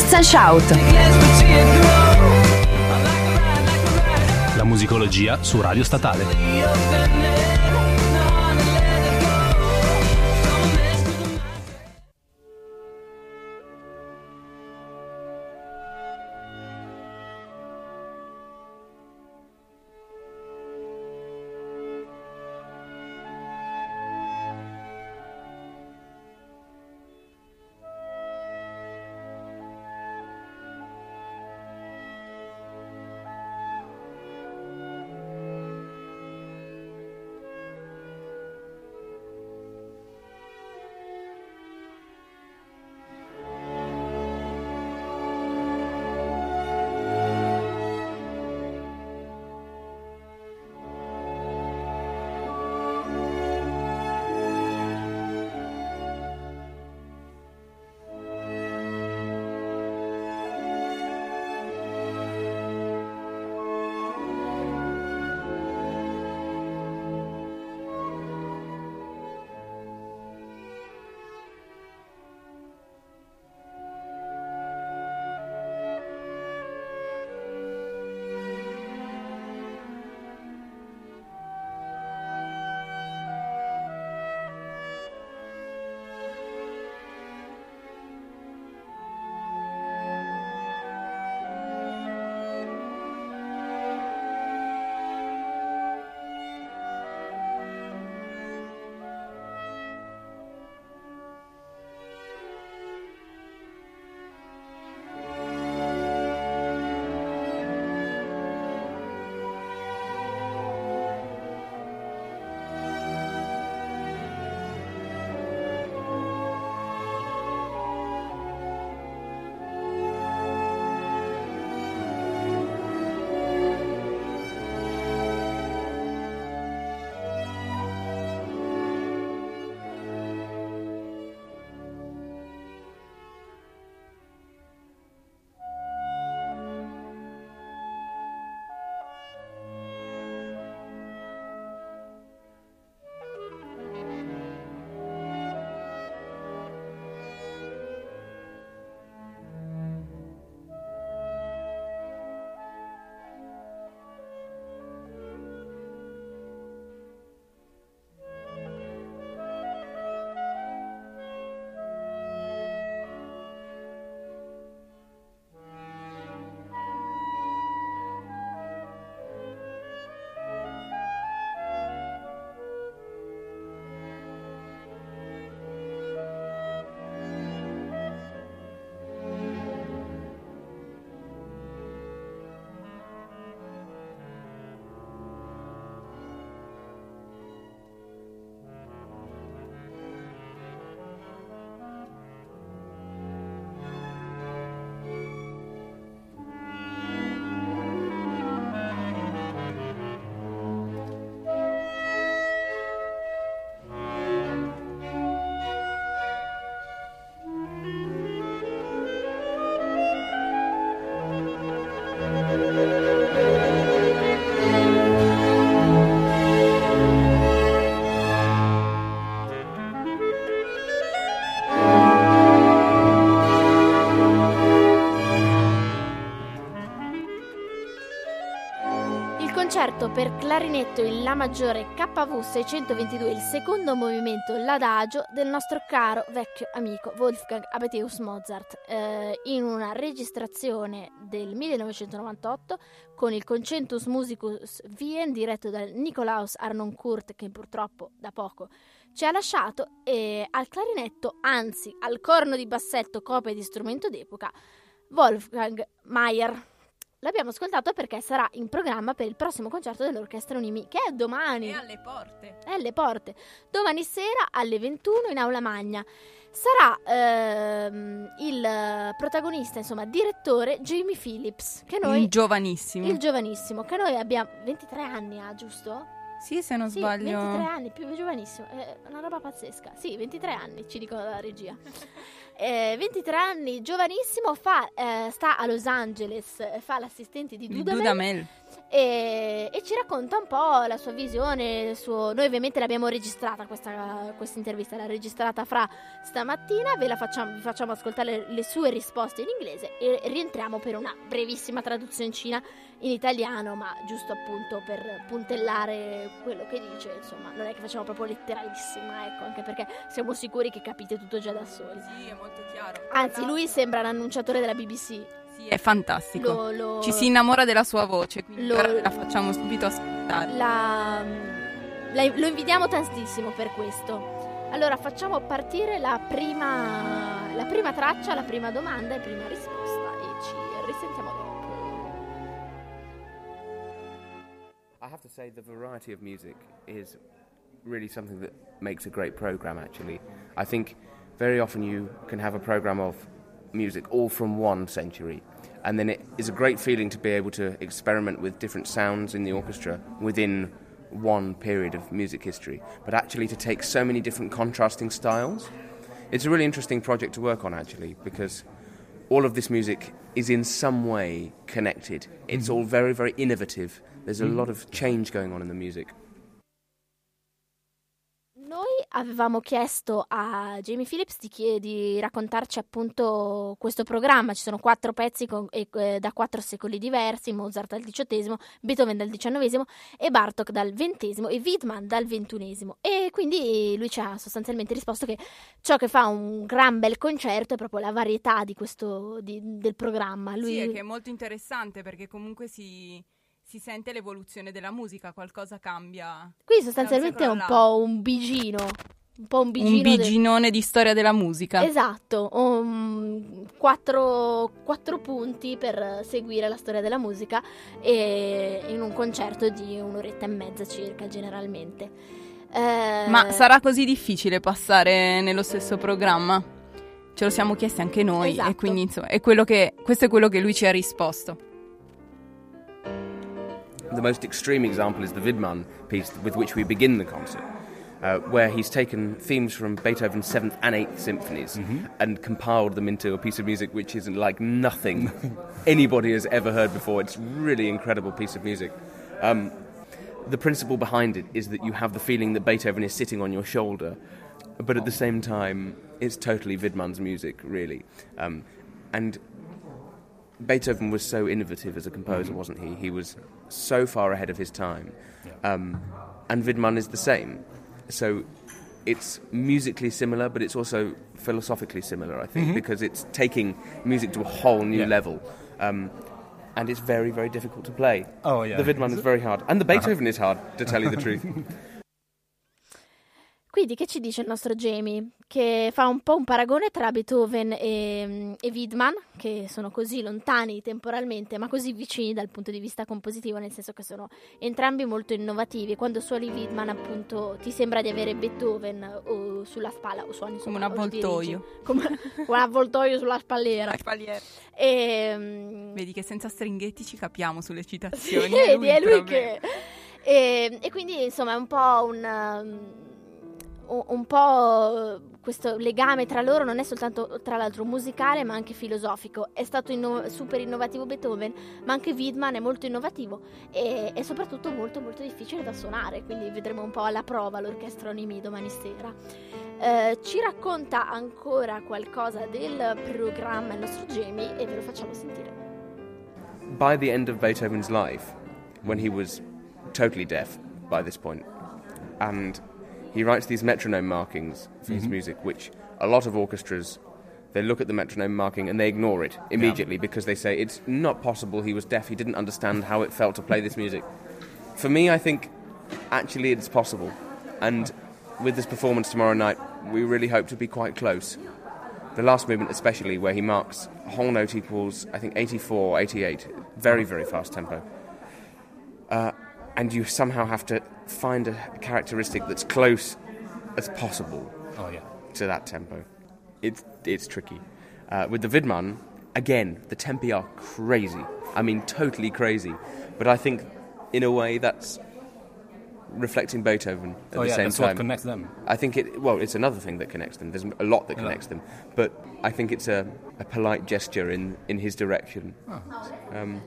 Twist and Shout. La musicologia su Radio Statale. Per clarinetto in La maggiore KV 622, il secondo movimento l'adagio del nostro caro vecchio amico Wolfgang Amadeus Mozart, eh, in una registrazione del 1998 con il Concentus Musicus Wien diretto da Nikolaus Arnoncourt che purtroppo da poco ci ha lasciato e al clarinetto, anzi al corno di bassetto copia di strumento d'epoca, Wolfgang Mayer. L'abbiamo ascoltato perché sarà in programma per il prossimo concerto dell'Orchestra Unimi, che è domani. È alle porte. È alle porte. Domani sera alle 21 in Aula Magna. Sarà ehm, il protagonista, insomma, direttore Jamie Phillips, che noi... Il giovanissimo. Il giovanissimo, che noi abbiamo 23 anni, ah, giusto? Sì, se non sì, sbaglio. 23 anni, più giovanissimo, è una roba pazzesca. Sì, 23 anni, ci dicono dalla regia. eh, 23 anni, giovanissimo, fa, eh, sta a Los Angeles, eh, fa l'assistente di Dudamel, Dudamel. e, e ci racconta un po' la sua visione. il suo- Noi ovviamente l'abbiamo registrata questa, questa intervista, l'ha registrata fra stamattina, ve la facciamo, vi facciamo ascoltare le, le sue risposte in inglese e rientriamo per una brevissima traduzioncina in italiano, ma giusto appunto per puntellare quello che dice, insomma, non è che facciamo proprio letteralissima, ecco, anche perché siamo sicuri che capite tutto già da soli. Sì, è molto chiaro. Anzi, lui sembra l'annunciatore della BBC. Sì, è fantastico. Lo, lo- Ci si innamora della sua voce, quindi Lo- la facciamo subito ascoltare. la- la- lo invidiamo tantissimo per questo. Allora facciamo partire la prima, la prima traccia, la prima domanda e prima risposta e ci risentiamo dopo. Have to say, the variety of music is really something that makes a great program, actually. I think very often you can have a program of music all from one century, and then it is a great feeling to be able to experiment with different sounds in the orchestra within one period of music history, but actually to take so many different contrasting styles. It's a really interesting project to work on, actually, because all of this music is in some way connected. It's mm-hmm. all very, very innovative. There's a lot of change going on in the music. Noi avevamo chiesto a Jamie Phillips di, chie- di raccontarci appunto questo programma. Ci sono quattro pezzi con- e- eh, da quattro secoli diversi: Mozart dal XVIII, Beethoven dal XIX e Bartok dal XX e Widman dal XXI. E quindi lui ci ha sostanzialmente risposto che ciò che fa un gran bel concerto è proprio la varietà di questo, di- del programma. Lui, Sì, è che è molto interessante perché comunque si, si sente l'evoluzione della musica, qualcosa cambia. qui sostanzialmente è un po' un bigino. Un po' un bigino. Un del- biginone di storia della musica. Esatto, um, quattro, quattro punti per seguire la storia della musica e in un concerto di un'oretta e mezza circa generalmente. Eh, Ma sarà così difficile passare nello stesso programma? Ce lo siamo chiesti anche noi Esatto. e quindi insomma è quello che, questo è quello che lui ci ha risposto. The most extreme example is the Widman piece with which we begin the concert, uh, where he's taken themes from Beethoven's Seventh and Eighth Symphonies and compiled them into a piece of music which isn't like nothing anybody has ever heard before. It's really incredible piece of music. Um, the principle behind it is that you have the feeling that Beethoven is sitting on your shoulder, but at the same time, it's totally Widman's music, really. Um, and Beethoven was so innovative as a composer, wasn't he? He was so far ahead of his time. Um, and Widman is the same. So it's musically similar, but it's also philosophically similar, I think, because it's taking music to a whole new Yeah. level. Um, and it's very, very difficult to play. Oh, yeah. The Widman is very hard. And the Beethoven is hard, to tell you the truth. Quindi che ci dice il nostro Jamie? Che fa un po' un paragone tra Beethoven e, e Widman, che sono così lontani temporalmente, ma così vicini dal punto di vista compositivo, nel senso che sono entrambi molto innovativi. Quando suoni Widman, appunto, ti sembra di avere Beethoven o sulla spalla, o suoni Come un avvoltoio. Come, un avvoltoio sulla spallera. E, mm, Vedi che senza stringhetti ci capiamo sulle sì, citazioni. vedi, è lui proprio. che... E, e quindi insomma è un po' un, um, un- po' questo legame tra loro non è soltanto tra l'altro musicale ma anche filosofico. È stato inno- super innovativo Beethoven, ma anche Widman è molto innovativo e, e soprattutto molto molto difficile da suonare, quindi vedremo un po' alla prova l'orchestra Onimi domani sera. Eh, ci racconta ancora qualcosa del programma il nostro Jamie e ve lo facciamo sentire. by the end of Beethoven's life, when he was totally deaf by this point, and he writes these metronome markings for his music, which a lot of orchestras they look at the metronome marking and they ignore it immediately because they say it's not possible he was deaf, he didn't understand how it felt to play this music. For me, I think actually it's possible, and with this performance tomorrow night, we really hope to be quite close. The last movement, especially, where he marks whole note equals, I think, 84, 88. Very, very fast tempo. Uh, and you somehow have to find a characteristic that's close as possible Oh, yeah. to that tempo. It's, it's tricky. Uh, with the Vidman, again, the tempi are crazy. I mean, totally crazy. But I think, in a way, that's reflecting Beethoven at oh the yeah, same that's time. what connects them. I think it. Well, it's another thing that connects them. There's a lot that Yeah. connects them, but I think it's a, a polite gesture in, in his direction. Um,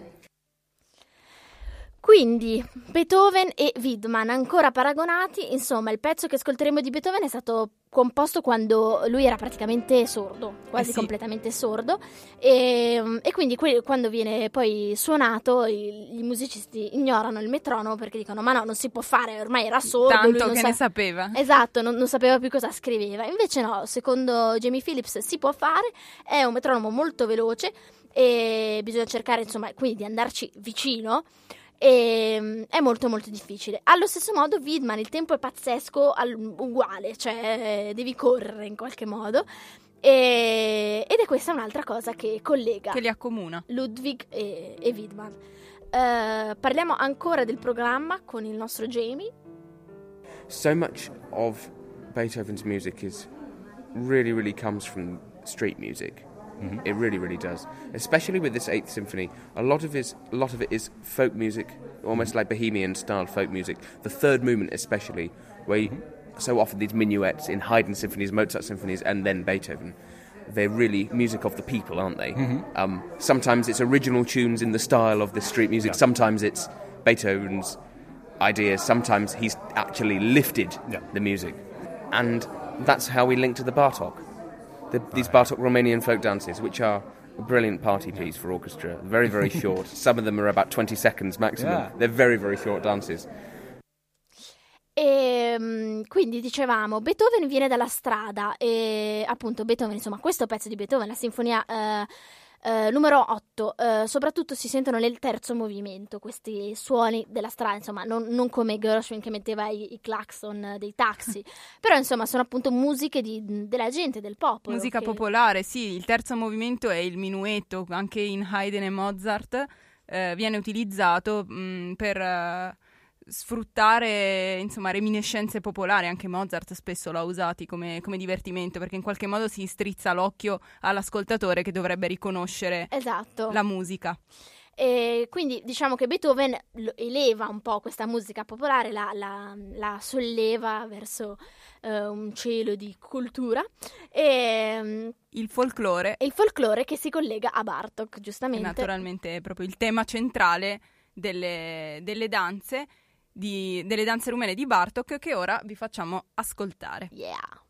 Quindi Beethoven e Widman ancora paragonati, insomma il pezzo che ascolteremo di Beethoven è stato composto quando lui era praticamente sordo, quasi Eh sì. completamente sordo e, e quindi que- quando viene poi suonato i, i musicisti ignorano il metronomo perché dicono ma no non si può fare, ormai era sordo. lui Tanto non che sa- ne sapeva. Esatto, non, non sapeva più cosa scriveva. Invece no, secondo Jamie Phillips si può fare, è un metronomo molto veloce e bisogna cercare insomma quindi di andarci vicino e mm, è molto molto difficile. Allo stesso modo Widman il tempo è pazzesco, al- uguale, cioè devi correre in qualche modo e- ed è questa un'altra cosa che collega Che li accomuna. Ludwig e, e Widman. Eh, parliamo ancora del programma con il nostro Jamie. so much of Beethoven's music is really, really comes from street music. Mm-hmm. It really, really does. Especially with this Eighth Symphony, a lot of his, a lot of it is folk music, almost mm-hmm. like Bohemian style folk music. The third movement, especially, where you, mm-hmm. so often these minuets in Haydn symphonies, Mozart symphonies, and then Beethoven. They're really music of the people, aren't they? Um, sometimes it's original tunes in the style of the street music. Yeah. Sometimes it's Beethoven's ideas. Sometimes he's actually lifted Yeah. the music, and that's how we link to the Bartok. The, these Bartok Romanian folk dances, which are a brilliant party piece for orchestra. Very, very short. Some of them are about 20 seconds maximum. Yeah. They're very, very short dances. E mm, quindi dicevamo, Beethoven viene dalla strada e appunto Beethoven, insomma, questo pezzo di Beethoven, la sinfonia eh, eh, numero 8, eh, soprattutto si sentono nel terzo movimento questi suoni della strada, insomma, non, non come Gershwin che metteva i, i clacson dei taxi, però insomma sono appunto musiche di- della gente, del popolo. Musica che- popolare, sì, il terzo movimento è il minuetto, anche in Haydn e Mozart eh, viene utilizzato mh, per eh, sfruttare insomma reminiscenze popolari, anche Mozart spesso l'ha usati come, come divertimento perché in qualche modo si strizza l'occhio all'ascoltatore che dovrebbe riconoscere Esatto. la musica. E quindi diciamo che Beethoven eleva un po' questa musica popolare, la, la- la solleva verso eh, un cielo di cultura e, mm, Il folklore e il folklore che si collega a Bartok, è giustamente. naturalmente proprio il tema centrale delle, delle danze, di- delle danze rumene di Bartok che ora vi facciamo ascoltare. Yeah.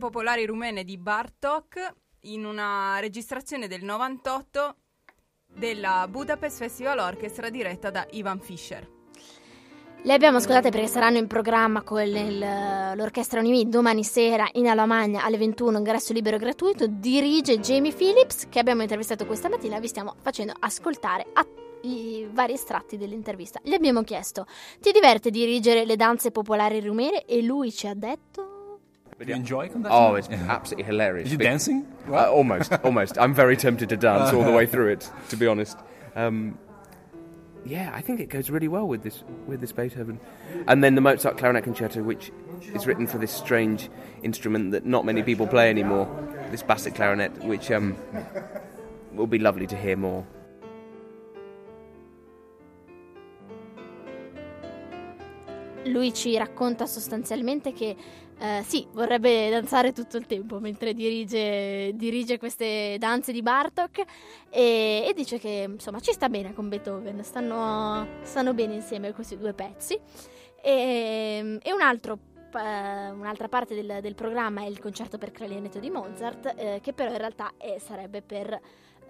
Popolari rumene di Bartok in una registrazione del 98 della Budapest Festival Orchestra diretta da Ivan Fischer. Le abbiamo ascoltate perché saranno in programma con l'Orchestra Unimi domani sera in Alamagna alle 21, ingresso libero e gratuito. Dirige Jamie Phillips, che abbiamo intervistato questa mattina. Vi stiamo facendo ascoltare i vari estratti dell'intervista. Gli abbiamo chiesto: Ti diverte dirigere le danze popolari rumene? E lui ci ha detto. Do you enjoy conducting? Oh, it's absolutely hilarious. Is you dancing? Uh, almost, almost. I'm very tempted to dance all the way through it, to be honest. Um, yeah, I think it goes really well with this with this Beethoven, and then the Mozart clarinet concerto, which is written for this strange instrument that not many people play anymore, this Bassett clarinet, which um, will be lovely to hear more. Lui ci racconta sostanzialmente che eh, sì, vorrebbe danzare tutto il tempo mentre dirige, dirige queste danze di Bartok e, e, dice che insomma ci sta bene con Beethoven, stanno, stanno bene insieme questi due pezzi. E, e un altro Uh, un'altra parte del, del, programma è il concerto per clarinetto di Mozart, eh, che però in realtà è, sarebbe per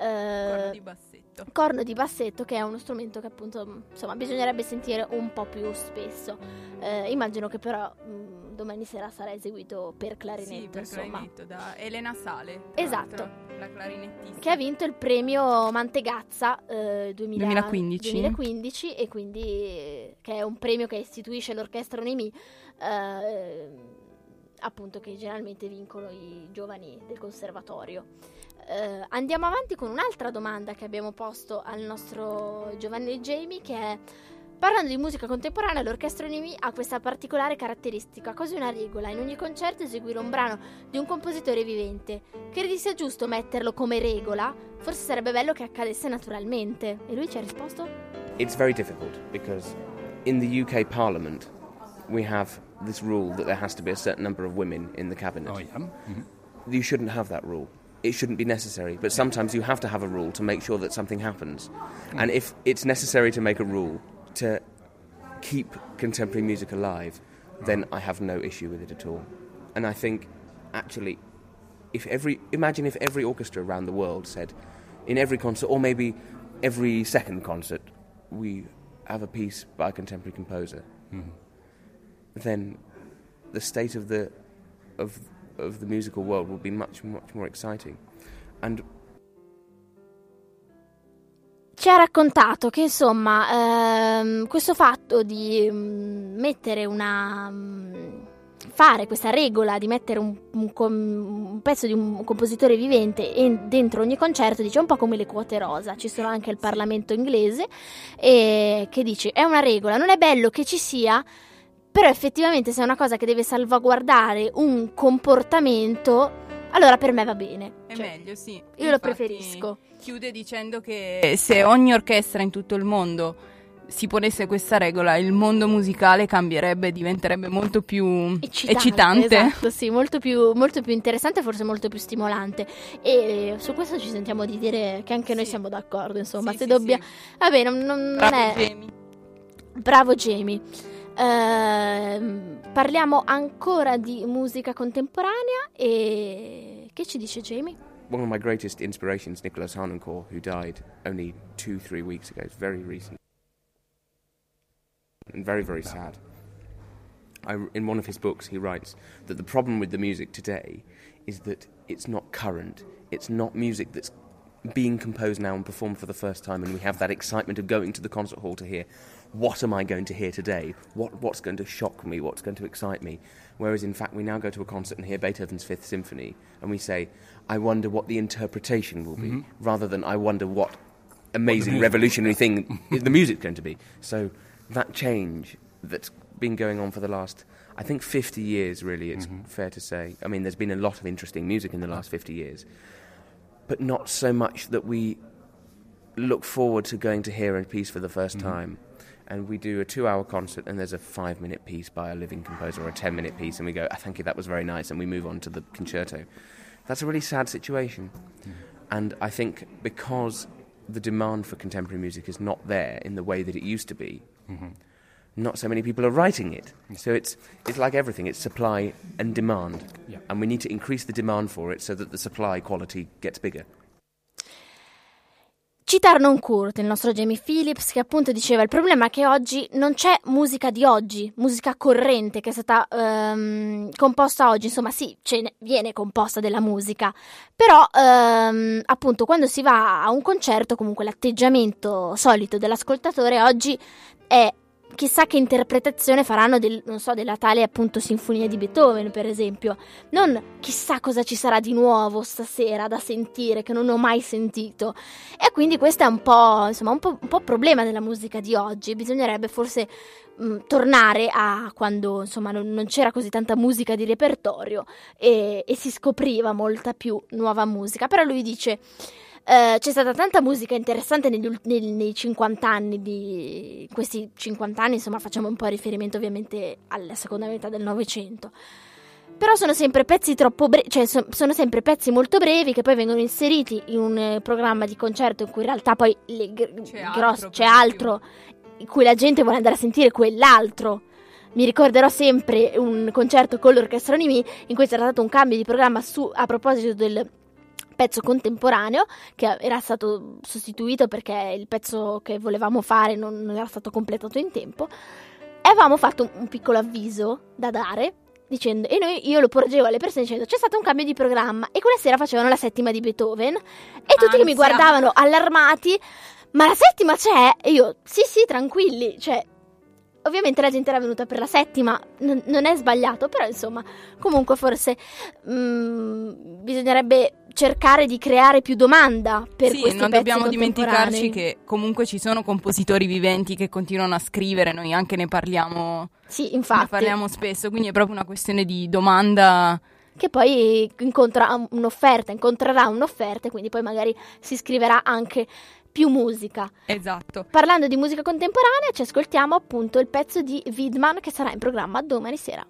corno di bassetto. Corno di bassetto, che è uno strumento che appunto insomma bisognerebbe sentire un po' più spesso. Eh, immagino che però mh, domani sera sarà eseguito per clarinetto. Sì, per insomma. clarinetto da Elena Sale. Esatto. La clarinettista. Che ha vinto il premio Mantegazza eh, 2000, 2015. 2015 e quindi eh, che è un premio che istituisce l'orchestra Unimi. Eh, appunto che generalmente vincono i giovani del conservatorio. Uh, andiamo avanti con un'altra domanda che abbiamo posto al nostro giovanile Jamie che è Parlando di musica contemporanea, l'orchestra Unimi ha questa particolare caratteristica, quasi una regola, in ogni concerto eseguire un brano di un compositore vivente. Credi sia giusto metterlo come regola? Forse sarebbe bello che accadesse naturalmente. E lui ci ha risposto? It's very difficult because in the UK Parliament we have this rule that there has to be a certain number of women in the cabinet. Oh, yeah. Mhm. You shouldn't have that rule. It shouldn't be necessary, but sometimes you have to have a rule to make sure that something happens. And if it's necessary to make a rule to keep contemporary music alive, then I have no issue with it at all. And I think, actually, if every imagine if every orchestra around the world said, in every concert, or maybe every second concert, we have a piece by a contemporary composer, mm-hmm. then the state of the of of the musical world would be much much more exciting. And Ci ha raccontato che insomma ehm, questo fatto di mm, mettere una. mm, fare questa regola di mettere un, un un pezzo di un compositore vivente in- dentro ogni concerto dice un po' come le quote rosa. Ci sono anche il Parlamento inglese e che dice è una regola, non è bello che ci sia. Però effettivamente se è una cosa che deve salvaguardare un comportamento, allora per me va bene. È Cioè, meglio, sì. Io lo Infatti, preferisco. Chiude dicendo che se ogni orchestra in tutto il mondo si ponesse questa regola, il mondo musicale cambierebbe diventerebbe molto più eccitante. Esatto, sì, molto più, molto più interessante, forse molto più stimolante. E su questo ci sentiamo di dire che anche noi Sì. siamo d'accordo, insomma, Sì, se sì, dobbiamo... sì. Vabbè, non, non- non Bravo, è... Jamie. Bravo Jamie. Ehm, parliamo ancora di musica contemporanea e... Che ci dice Jamie? one of my greatest inspirations, Nicholas Harnoncourt, who died only two, three weeks ago. It's very recent and very, very sad. I, in one of his books, he writes that the problem with the music today is that it's not current. It's not music that's being composed now and performed for the first time, and we have that excitement of going to the concert hall to hear what am I going to hear today? What, what's going to shock me? What's going to excite me? Whereas, in fact, we now go to a concert and hear Beethoven's Fifth Symphony, and we say, I wonder what the interpretation will be, mm-hmm. rather than I wonder what amazing, music- revolutionary thing the music's going to be. So, that change that's been going on for the last, I think, 50 years, really, it's mm-hmm. fair to say. I mean, there's been a lot of interesting music in the last 50 years, but not so much that we look forward to going to hear a piece for the 1st mm-hmm. time. And we do a two hour concert, and there's a five minute piece by a living composer, or a 10 minute piece, and we go, oh, Thank you, that was very nice, and we move on to the concerto. That's a really sad situation. Hmm. And I think because the demand for contemporary music is not there in the way that it used to be, mm-hmm. not so many people are writing it. So it's it's like everything. It's supply and demand, Yeah. and we need to increase the demand for it so that the supply quality gets bigger. Cita Arnon Kurt, il nostro Jamie Phillips, che appunto diceva il problema è che oggi non c'è musica di oggi, musica corrente che è stata ehm, composta oggi, insomma sì, ne viene composta della musica, però ehm, appunto quando si va a un concerto comunque l'atteggiamento solito dell'ascoltatore oggi è chissà che interpretazione faranno del, so, della tale appunto sinfonia di Beethoven, per esempio. Non chissà cosa ci sarà di nuovo stasera da sentire che non ho mai sentito. E quindi questo è un po', insomma, un po', un po' problema della musica di oggi. Bisognerebbe forse mh, tornare a quando insomma non, non c'era così tanta musica di repertorio e, e si scopriva molta più nuova musica. Però lui dice. Eh, c'è stata tanta musica interessante negli ult- nei, nei 50 anni di questi 50 anni, insomma, facciamo un po' riferimento ovviamente alla seconda metà del Novecento. Però sono sempre pezzi troppo brevi, cioè so- sono sempre pezzi molto brevi che poi vengono inseriti in un eh, programma di concerto in cui in realtà poi le gr- C'è gross- altro, c'è altro in cui la gente vuole andare a sentire quell'altro. Mi ricorderò sempre un concerto con l'orchestra Nimi in cui c'era stato un cambio di programma su, a proposito del pezzo contemporaneo che era stato sostituito perché il pezzo che volevamo fare non, non era stato completato in tempo e avevamo fatto un, un piccolo avviso da dare dicendo e noi, io lo porgevo alle persone dicendo c'è stato un cambio di programma e quella sera facevano la settima di Beethoven e tutti che mi guardavano allarmati ma la settima c'è? E io sì sì tranquilli cioè Ovviamente la gente era venuta per la settima, n- non è sbagliato, però insomma, comunque forse mm, bisognerebbe cercare di creare più domanda per sì, questi non dobbiamo dimenticarci che comunque ci sono compositori viventi che continuano a scrivere, noi anche ne parliamo, Sì, ne infatti, parliamo spesso, quindi è proprio una questione di domanda. che poi incontra un'offerta, incontrerà un'offerta e quindi poi magari si scriverà anche più musica. Esatto. Parlando di musica contemporanea, ci ascoltiamo appunto il pezzo di Widman che sarà in programma domani sera.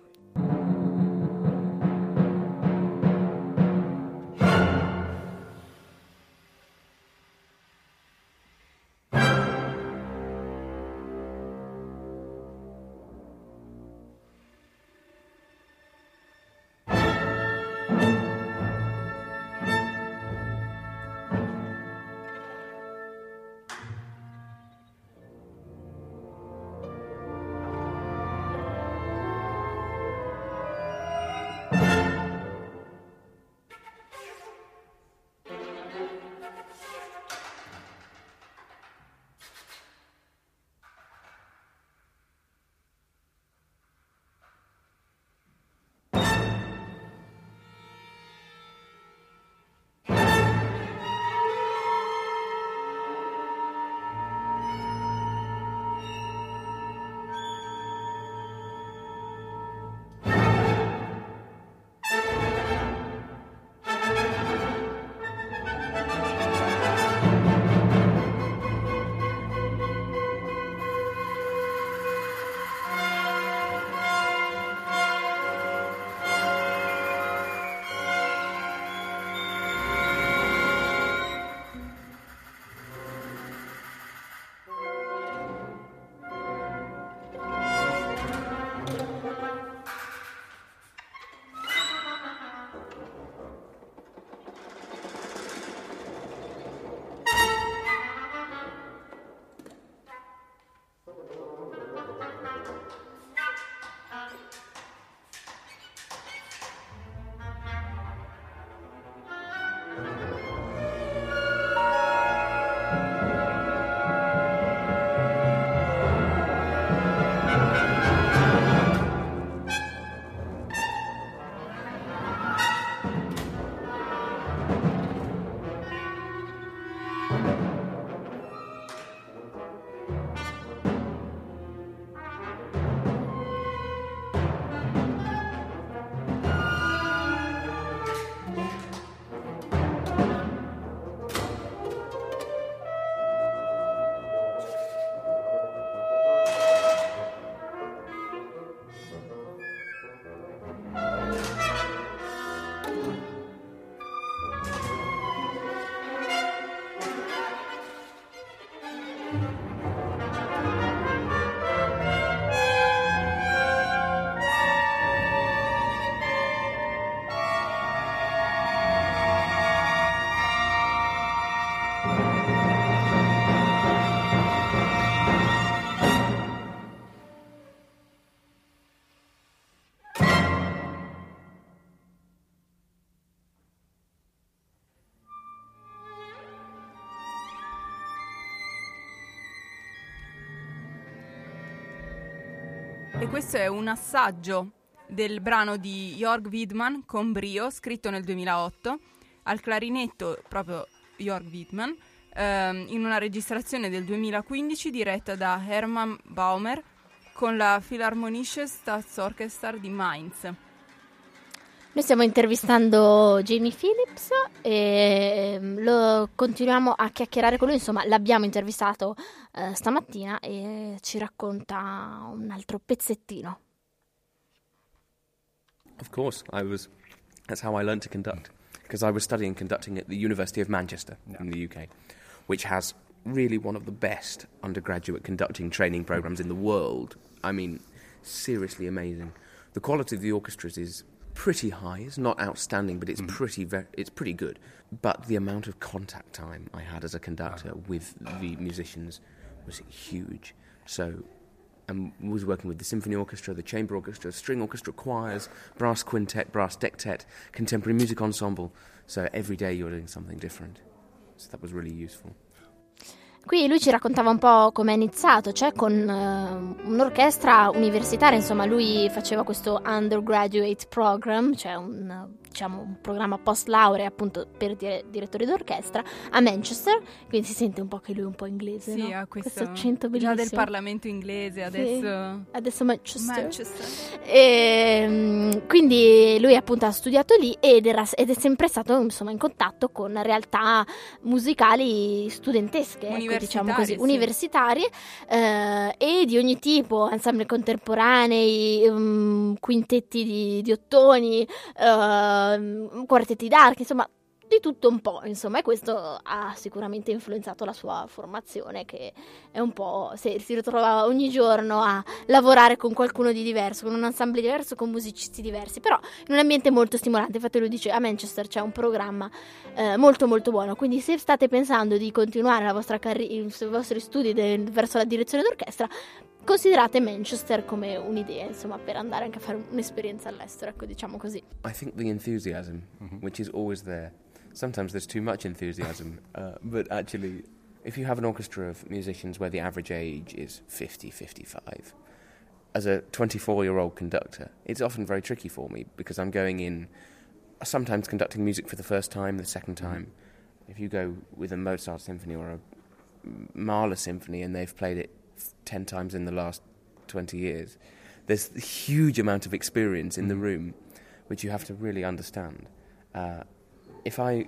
Questo è un assaggio del brano di Jörg Widman con Brio, scritto nel 2008, al clarinetto proprio Jörg Widman, ehm, in una registrazione del 2015 diretta da Hermann Baumer con la Philharmonische Staatsorchester di Mainz. Noi stiamo intervistando Jamie Phillips e ehm, lo continuiamo a chiacchierare con lui, insomma l'abbiamo intervistato eh, stamattina e ci racconta un altro pezzettino. Of course, I was. That's how I learned to conduct because I was studying conducting at the University of Manchester in the UK, which has really one of the best undergraduate conducting training programs in the world. I mean, seriously amazing. The quality of the orchestras is pretty high. It's not outstanding, but it's hmm. pretty ve- it's pretty good. But the amount of contact time I had as a conductor ah. with the musicians was huge. So and was working with the symphony orchestra, the chamber orchestra, string orchestra, choirs, brass quintet, brass dectet, contemporary music ensemble. So every day you're doing something different. So that was really useful. Qui lui ci raccontava un po' come è iniziato, cioè con uh, un'orchestra universitaria, insomma lui faceva questo undergraduate program, cioè un, diciamo, un programma post laurea appunto per dire, direttori d'orchestra a Manchester, quindi si sente un po' che lui è un po' inglese, Sì, no? ha questo, questo accento bellissimo. già del Parlamento inglese, adesso Adesso Manchester. Manchester. E, mm, quindi lui appunto ha studiato lì ed, era- ed è sempre stato insomma in contatto con realtà musicali studentesche, ecco, diciamo così, Universitarie, sì. universitarie eh, e di ogni tipo, ensemble contemporanei, mm, quintetti di, di ottoni, ehm, quartetti d'archi, insomma di tutto un po', insomma, e questo ha sicuramente influenzato la sua formazione, che è un po'. Se si ritrovava ogni giorno a lavorare con qualcuno di diverso, con un ensemble diverso, con musicisti diversi, però in un ambiente molto stimolante. Infatti, lui dice: A Manchester c'è un programma eh, molto, molto buono. Quindi, se state pensando di continuare la vostra carri- i vostri studi de- verso la direzione d'orchestra, considerate Manchester come un'idea, insomma, per andare anche a fare un'esperienza all'estero, ecco, diciamo così. I think the enthusiasm, which is always there. Sometimes there's too much enthusiasm, uh, but actually, if you have an orchestra of musicians where the average age is 50, 55, as a 24 year old conductor, it's often very tricky for me because I'm going in, sometimes conducting music for the first time, the second time. If you go with a Mozart symphony or a Mahler symphony and they've played it 10 times in the last 20 years, there's a huge amount of experience in the room which you have to really understand. Uh, if I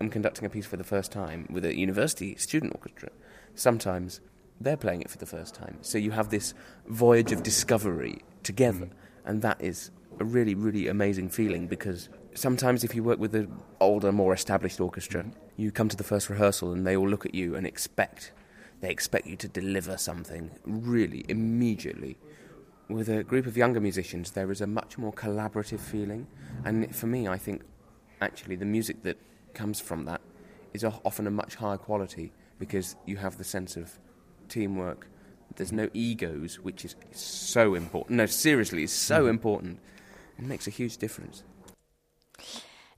am conducting a piece for the first time with a university student orchestra, sometimes they're playing it for the first time. So you have this voyage of discovery together, mm-hmm. and that is a really, really amazing feeling because sometimes if you work with an older, more established orchestra, mm-hmm. you come to the first rehearsal and they all look at you and expect they expect you to deliver something really immediately with a group of younger musicians, there is a much more collaborative feeling. And for me, I think actually the music that comes from that is often a much higher quality because you have the sense of teamwork. There's no egos, which is so important. No, seriously, it's so important. It makes a huge difference.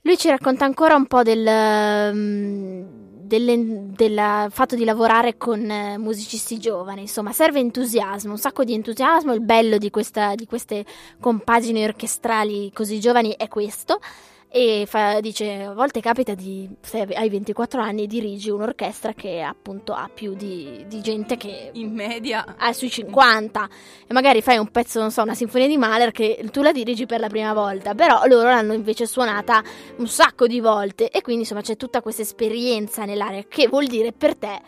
Lui ci racconta ancora un po' del, ehm, delle- del fatto di lavorare con eh, musicisti giovani, insomma, serve entusiasmo, un sacco di entusiasmo. Il bello di, questa- di queste compagini orchestrali così giovani è questo. E fa- dice: A volte capita di, se hai 24 anni, dirigi un'orchestra che appunto ha più di, di gente che In media. ah, sui 50 e magari fai un pezzo, non so, una sinfonia di Mahler che tu la dirigi per la prima volta, però loro l'hanno invece suonata un sacco di volte. E quindi insomma c'è tutta questa esperienza nell'aria che vuol dire per te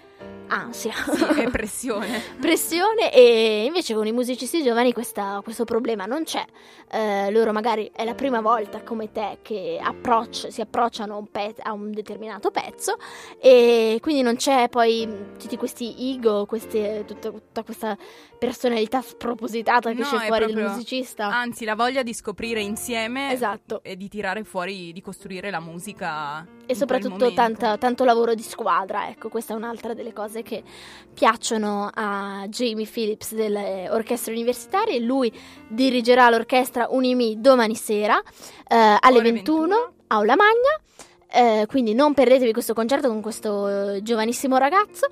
ansia. sì, pressione. Pressione e invece con i musicisti giovani questa- questo problema non c'è. Eh, loro magari è la prima volta come te che approach- si approcciano a un, pe- a un determinato pezzo e quindi non c'è poi tutti questi ego, queste- tutta, tutta questa personalità spropositata che No, c'è fuori del proprio- musicista. Anzi, la voglia di scoprire insieme Esatto. e di tirare fuori, di costruire la musica. E soprattutto tanta- tanto lavoro di squadra, ecco, questa è un'altra delle cose che piacciono a Jamie Phillips delle orchestre universitarie. Lui dirigerà l'orchestra Unimi domani sera eh, alle Ore 21, 21. Aula Magna. Eh, quindi non perdetevi questo concerto con questo eh, giovanissimo ragazzo.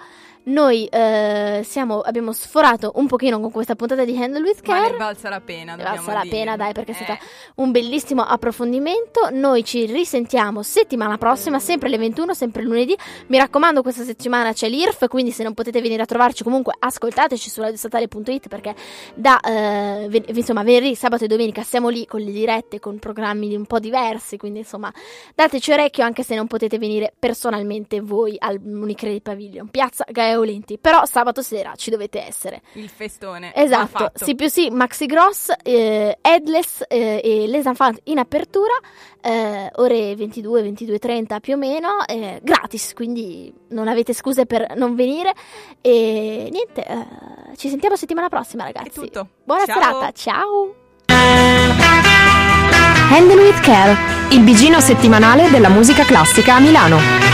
Noi eh, siamo, abbiamo sforato un pochino con questa puntata di Handle with Ma Care. ne valsa la pena, Ne valsa la dire. pena, dai, perché è Eh, stato un bellissimo approfondimento. Noi ci risentiamo settimana prossima, sempre alle 21, sempre lunedì. Mi raccomando, questa settimana c'è l'IRF, quindi se non potete venire a trovarci, comunque ascoltateci su radiostatale.it perché da eh, ven- insomma, venerdì, sabato e domenica siamo lì con le dirette, con programmi un po' diversi, quindi insomma dateci orecchio anche se non potete venire personalmente voi al Unicredit Pavilion, piazza Gaia Olenti, però sabato sera ci dovete essere. Il festone. Esatto, sì più sì, Maxi Gross, eh, Headless eh, e Les Enfants in apertura, eh, ore 22, 22.30 più o meno, eh, gratis, quindi non avete scuse per non venire e niente, eh, ci sentiamo settimana prossima ragazzi. È tutto. Buona Ciao. serata, ciao! Handle with Care, il bigino settimanale della musica classica a Milano.